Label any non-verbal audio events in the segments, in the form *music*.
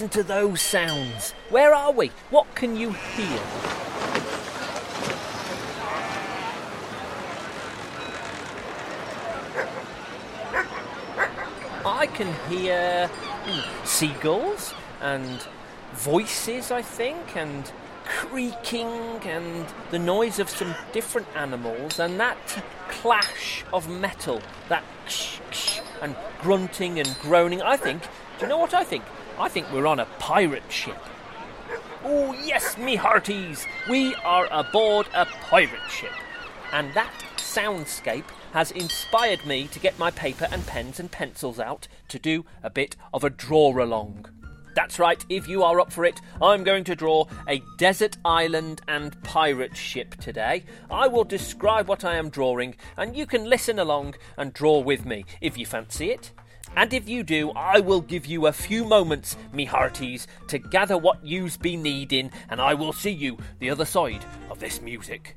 listen to those sounds. Where are we? What can you hear? I can hear hmm, seagulls and voices, I think, and creaking and the noise of some different animals and that clash of metal, that ksh, ksh, and grunting and groaning. I think, do you know what I think? I think we're on a pirate ship. Oh, yes, me hearties, we are aboard a pirate ship. And that soundscape has inspired me to get my paper and pens and pencils out to do a bit of a draw along. That's right, if you are up for it, I'm going to draw a desert island and pirate ship today. I will describe what I am drawing, and you can listen along and draw with me if you fancy it. And if you do, I will give you a few moments, me hearties, to gather what yous be needing, and I will see you the other side of this music.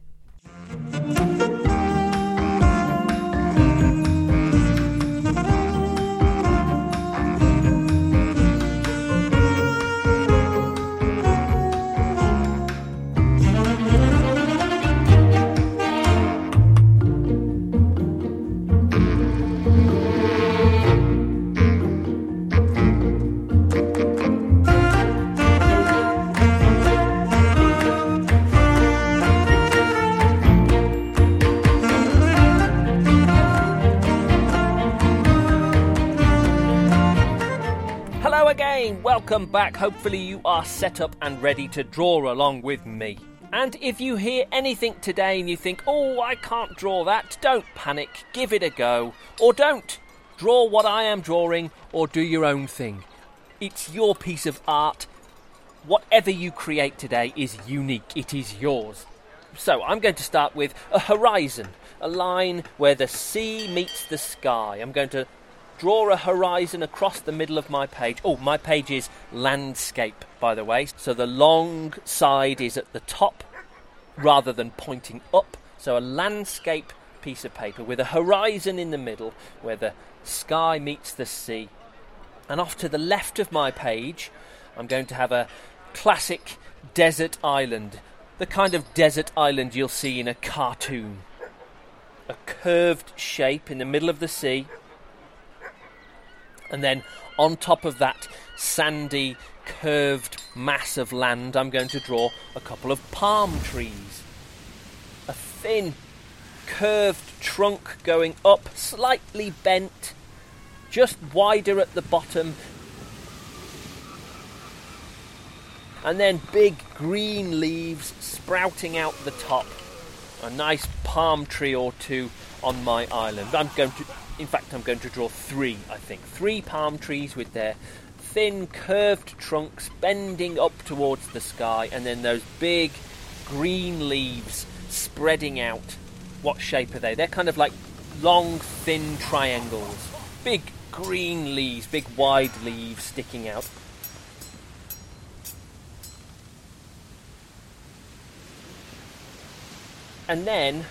Welcome back. Hopefully, you are set up and ready to draw along with me. And if you hear anything today and you think, oh, I can't draw that, don't panic, give it a go. Or don't. Draw what I am drawing or do your own thing. It's your piece of art. Whatever you create today is unique, it is yours. So, I'm going to start with a horizon, a line where the sea meets the sky. I'm going to draw a horizon across the middle of my page. Oh, my page is landscape, by the way. So the long side is at the top rather than pointing up. So a landscape piece of paper with a horizon in the middle where the sky meets the sea. And off to the left of my page, I'm going to have a classic desert island. The kind of desert island you'll see in a cartoon. A curved shape in the middle of the sea and then on top of that sandy, curved mass of land, I'm going to draw a couple of palm trees. A thin, curved trunk going up, slightly bent, just wider at the bottom. And then big green leaves sprouting out the top. A nice palm tree or two on my island. I'm going to in fact, I'm going to draw three, I think. Three palm trees with their thin, curved trunks bending up towards the sky, and then those big green leaves spreading out. What shape are they? They're kind of like long, thin triangles. Big green leaves, big wide leaves sticking out. And then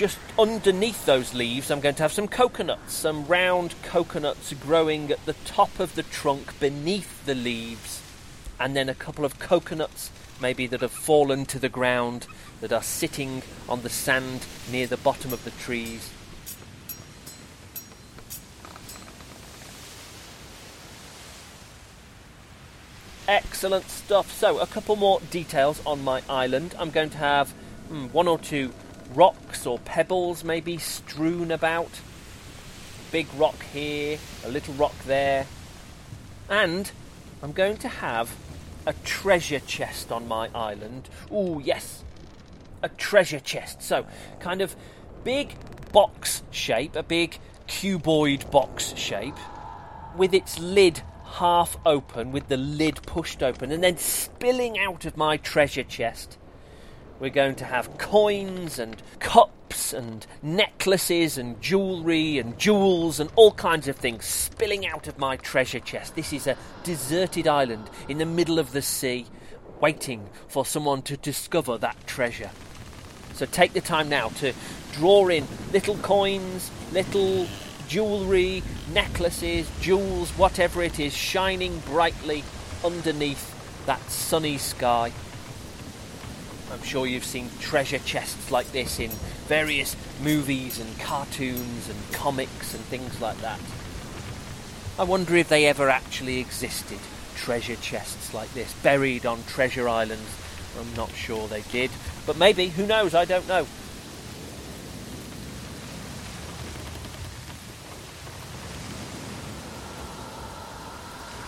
just underneath those leaves, I'm going to have some coconuts, some round coconuts growing at the top of the trunk beneath the leaves, and then a couple of coconuts, maybe that have fallen to the ground, that are sitting on the sand near the bottom of the trees. Excellent stuff. So, a couple more details on my island. I'm going to have mm, one or two rocks or pebbles maybe strewn about. Big rock here, a little rock there. And I'm going to have a treasure chest on my island. Oh, yes, a treasure chest. So, kind of big box shape, a big cuboid box shape, with its lid half open, with the lid pushed open, and then spilling out of my treasure chest we're going to have coins and cups and necklaces and jewellery and jewels and all kinds of things spilling out of my treasure chest. This is a deserted island in the middle of the sea, waiting for someone to discover that treasure. So take the time now to draw in little coins, little jewellery, necklaces, jewels, whatever it is, shining brightly underneath that sunny sky. I'm sure you've seen treasure chests like this in various movies and cartoons and comics and things like that. I wonder if they ever actually existed, treasure chests like this, buried on treasure islands. I'm not sure they did, but maybe, who knows, I don't know.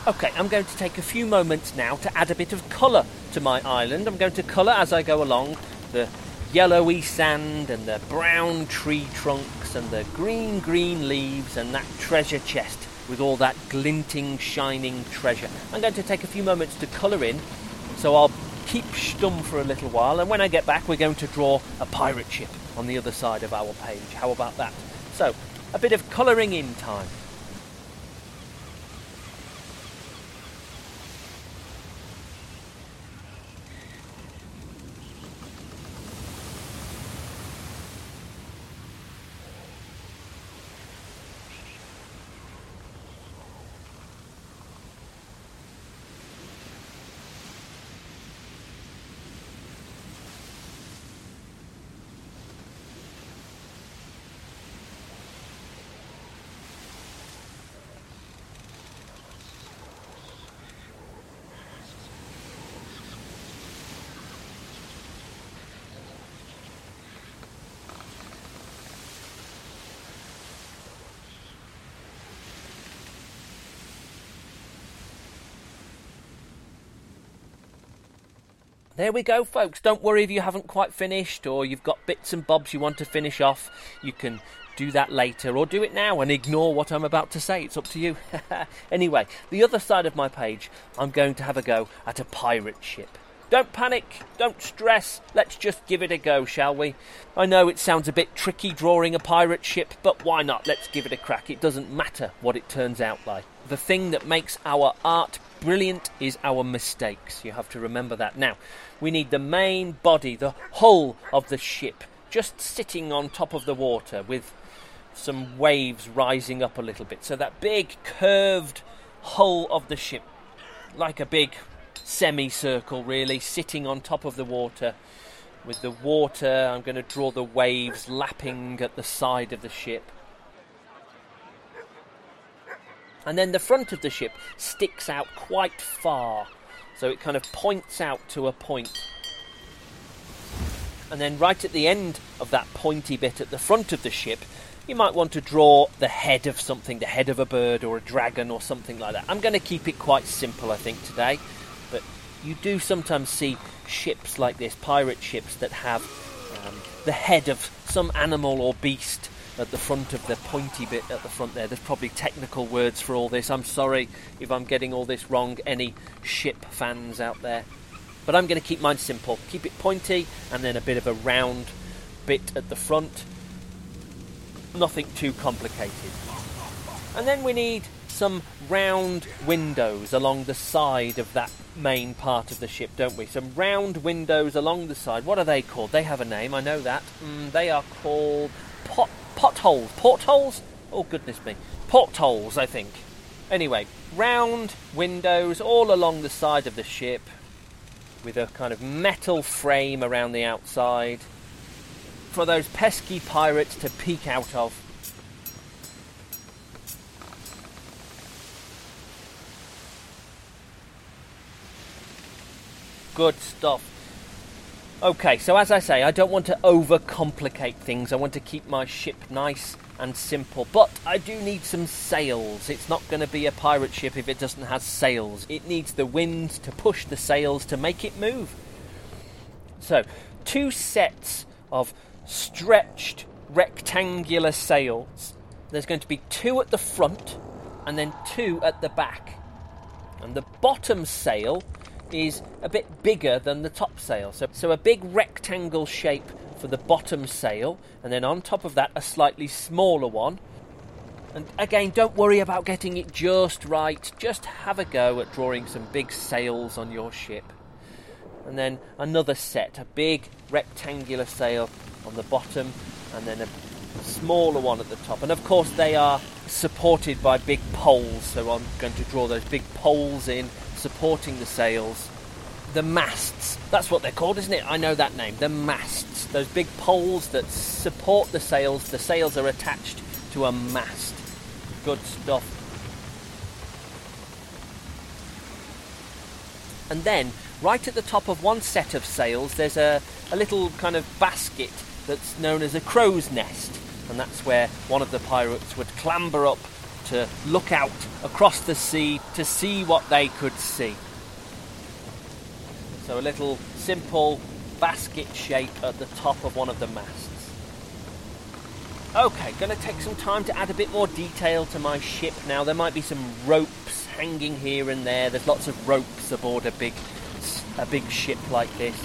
Okay, I'm going to take a few moments now to add a bit of colour to my island. I'm going to colour as I go along the yellowy sand and the brown tree trunks and the green, green leaves and that treasure chest with all that glinting, shining treasure. I'm going to take a few moments to colour in, so I'll keep stum for a little while, and when I get back, we're going to draw a pirate ship on the other side of our page. How about that? So, a bit of colouring in time. There we go, folks. Don't worry if you haven't quite finished or you've got bits and bobs you want to finish off. You can do that later or do it now and ignore what I'm about to say. It's up to you. *laughs* anyway, the other side of my page, I'm going to have a go at a pirate ship. Don't panic, don't stress, let's just give it a go, shall we? I know it sounds a bit tricky drawing a pirate ship, but why not? Let's give it a crack. It doesn't matter what it turns out like. The thing that makes our art brilliant is our mistakes. You have to remember that. Now, we need the main body, the hull of the ship, just sitting on top of the water with some waves rising up a little bit. So that big curved hull of the ship, like a big semicircle, really, sitting on top of the water. With the water, I'm going to draw the waves lapping at the side of the ship. And then the front of the ship sticks out quite far, so it kind of points out to a point. And then right at the end of that pointy bit at the front of the ship, you might want to draw the head of something, the head of a bird or a dragon or something like that. I'm going to keep it quite simple, I think, today. But you do sometimes see ships like this, pirate ships, that have um, the head of some animal or beast at the front of the pointy bit at the front there. There's probably technical words for all this. I'm sorry if I'm getting all this wrong, any ship fans out there. But I'm going to keep mine simple. Keep it pointy and then a bit of a round bit at the front. Nothing too complicated. And then we need some round windows along the side of that main part of the ship, don't we? Some round windows along the side. What are they called? They have a name, I know that. Mm, they are called pot potholes. Portholes? Oh, goodness me. Portholes, I think. Anyway, round windows all along the side of the ship with a kind of metal frame around the outside for those pesky pirates to peek out of. Good stuff. Okay, so as I say, I don't want to overcomplicate things. I want to keep my ship nice and simple. But I do need some sails. It's not going to be a pirate ship if it doesn't have sails. It needs the wind to push the sails to make it move. So, two sets of stretched rectangular sails. There's going to be two at the front and then two at the back. And the bottom sail is a bit bigger than the top sail. So, so a big rectangle shape for the bottom sail, and then on top of that, a slightly smaller one. And again, don't worry about getting it just right, just have a go at drawing some big sails on your ship. And then another set, a big rectangular sail on the bottom, and then a smaller one at the top. And of course, they are supported by big poles, so I'm going to draw those big poles in supporting the sails. The masts, that's what they're called, isn't it? I know that name. The masts, those big poles that support the sails. The sails are attached to a mast. Good stuff. And then, right at the top of one set of sails, there's a, a little kind of basket that's known as a crow's nest. And that's where one of the pirates would clamber up to look out across the sea to see what they could see. So a little simple basket shape at the top of one of the masts. Okay, going to take some time to add a bit more detail to my ship now. There might be some ropes hanging here and there. There's lots of ropes aboard a big, a big ship like this.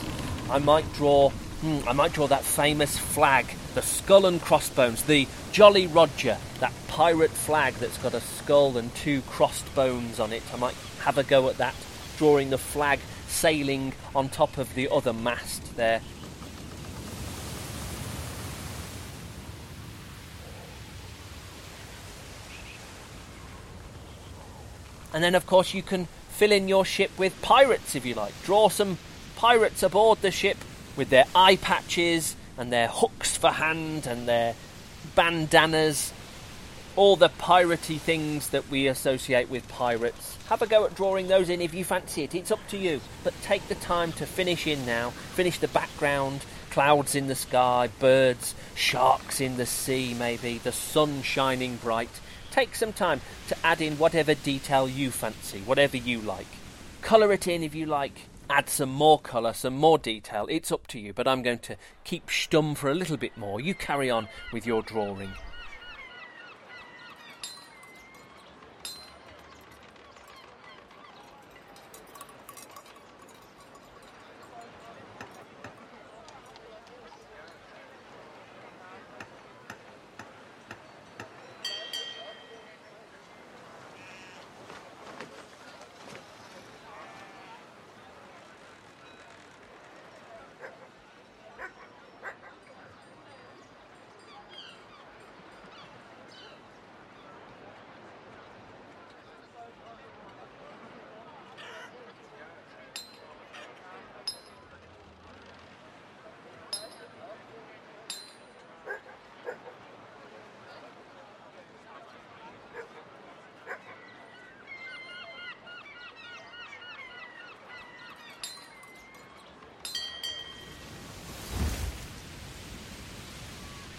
I might draw, hmm, I might draw that famous flag, the skull and crossbones, the Jolly Roger, that pirate flag that's got a skull and two crossed bones on it. I might have a go at that, drawing the flag sailing on top of the other mast there. And then, of course, you can fill in your ship with pirates if you like. Draw some pirates aboard the ship with their eye patches and their hooks for hand and their bandanas. All the piratey things that we associate with pirates. Have a go at drawing those in if you fancy it. It's up to you. But take the time to finish in now. Finish the background, clouds in the sky, birds, sharks in the sea, maybe, the sun shining bright take some time to add in whatever detail you fancy, whatever you like. Colour it in if you like. Add some more colour, some more detail. It's up to you, but I'm going to keep stum for a little bit more. You carry on with your drawing.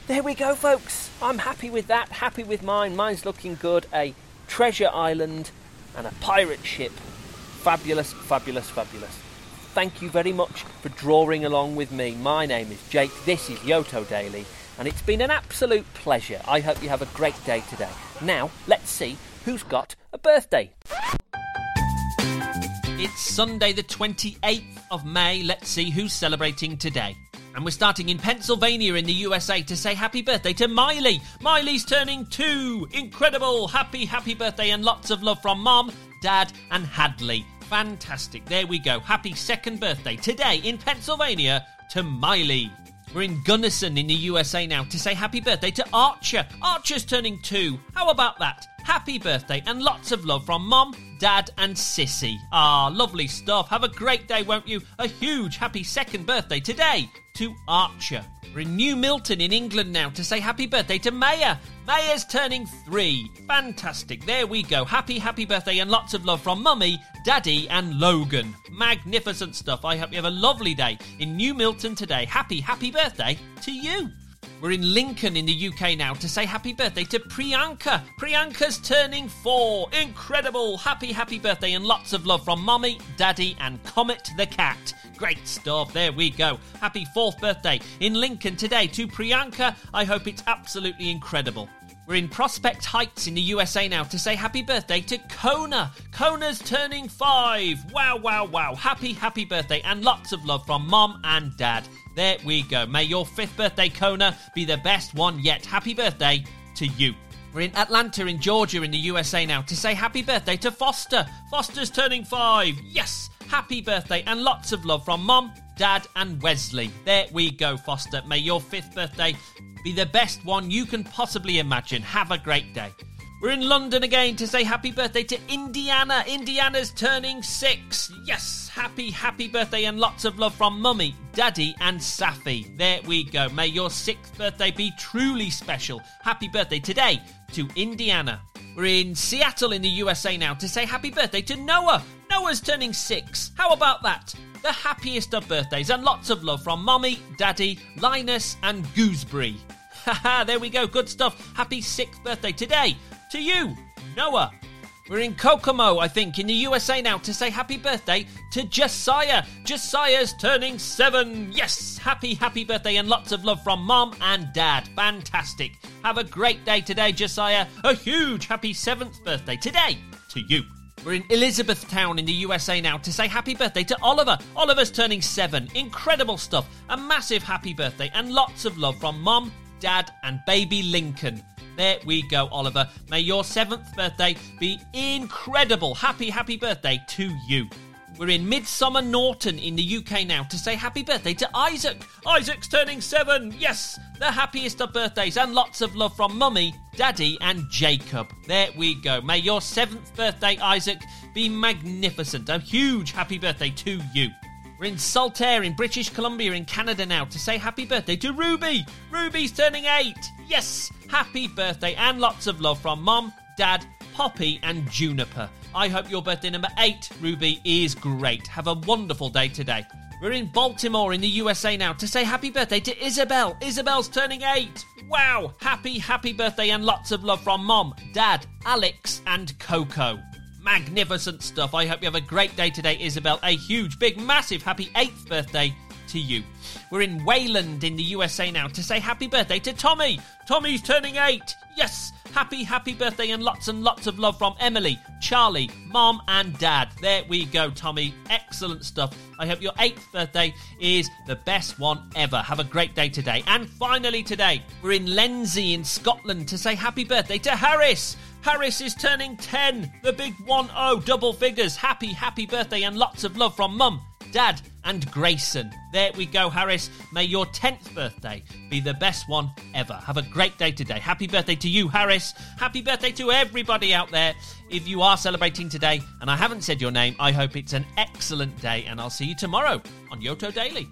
There we go, folks. I'm happy with that. Happy with mine. Mine's looking good. A treasure island and a pirate ship. Fabulous, fabulous, fabulous. Thank you very much for drawing along with me. My name is Jake. This is Yoto Daily, and it's been an absolute pleasure. I hope you have a great day today. Now, let's see who's got a birthday. It's Sunday, the 28th of May. Let's see who's celebrating today. And we're starting in Pennsylvania in the USA to say happy birthday to Miley. Miley's turning two. Incredible. Happy, happy birthday and lots of love from mom, dad, and Hadley. Fantastic. There we go. Happy second birthday today in Pennsylvania to Miley. We're in Gunnison in the USA now to say happy birthday to Archer. Archer's turning two. How about that? Happy birthday and lots of love from Mom, Dad, and Sissy. Ah, lovely stuff. Have a great day, won't you? A huge happy second birthday today to Archer. We're in New Milton in England now to say happy birthday to Maya. Maya's turning three. Fantastic. There we go. Happy, happy birthday and lots of love from Mummy, Daddy, and Logan. Magnificent stuff. I hope you have a lovely day in New Milton today. Happy, happy birthday to you. We're in Lincoln in the UK now to say happy birthday to Priyanka. Priyanka's turning four. Incredible. Happy, happy birthday and lots of love from Mommy, Daddy, and Comet the cat. Great stuff. There we go. Happy fourth birthday in Lincoln today to Priyanka. I hope it's absolutely incredible. We're in Prospect Heights in the USA now to say happy birthday to Kona. Kona's turning five. Wow, wow, wow. Happy, happy birthday and lots of love from mom and dad. There we go. May your fifth birthday, Kona, be the best one yet. Happy birthday to you. We're in Atlanta in Georgia in the USA now to say happy birthday to Foster. Foster's turning five. Yes! Happy birthday and lots of love from mom, dad, and Wesley. There we go, Foster. May your fifth birthday be the best one you can possibly imagine. Have a great day. We're in London again to say happy birthday to Indiana. Indiana's turning six. Yes, happy, happy birthday and lots of love from Mummy, Daddy, and Safi. There we go. May your sixth birthday be truly special. Happy birthday today to Indiana. We're in Seattle in the USA now to say happy birthday to Noah. Noah's turning six. How about that? The happiest of birthdays and lots of love from Mummy, Daddy, Linus, and Gooseberry. *laughs* Haha, there we go. Good stuff. Happy sixth birthday today to you, Noah. We're in Kokomo, I think, in the USA now to say happy birthday to Josiah. Josiah's turning seven. Yes, happy, happy birthday and lots of love from mom and dad. Fantastic. Have a great day today, Josiah. A huge happy seventh birthday today to you. We're in Elizabethtown in the USA now to say happy birthday to Oliver. Oliver's turning seven. Incredible stuff. A massive happy birthday and lots of love from mom, dad, and baby Lincoln. There we go, Oliver. May your seventh birthday be incredible. Happy, happy birthday to you. We're in Midsomer Norton in the UK now to say happy birthday to Isaac. Isaac's turning seven. Yes, the happiest of birthdays and lots of love from Mummy, Daddy, and Jacob. There we go. May your seventh birthday, Isaac, be magnificent. A huge happy birthday to you. We're in Saltair in British Columbia in Canada now to say happy birthday to Ruby. Ruby's turning eight. Yes, happy birthday and lots of love from Mom, Dad, Poppy, and Juniper. I hope your birthday number eight, Ruby, is great. Have a wonderful day today. We're in Baltimore in the USA now to say happy birthday to Isabel. Isabel's turning eight. Wow! Happy, happy birthday and lots of love from Mom, Dad, Alex, and Coco. Magnificent stuff. I hope you have a great day today, Isabel. A huge, big, massive happy 8th birthday to you. We're in Wayland in the USA now to say happy birthday to Tommy. Tommy's turning 8. Yes, happy, happy birthday and lots and lots of love from Emily, Charlie, Mom, and Dad. There we go, Tommy. Excellent stuff. I hope your 8th birthday is the best one ever. Have a great day today. And finally, today, we're in Lenzie in Scotland to say happy birthday to Harris. Harris is turning 10. The big 1 0 double figures. Happy, happy birthday and lots of love from Mum, Dad, and Grayson. There we go, Harris. May your 10th birthday be the best one ever. Have a great day today. Happy birthday to you, Harris. Happy birthday to everybody out there. If you are celebrating today and I haven't said your name, I hope it's an excellent day and I'll see you tomorrow on Yoto Daily.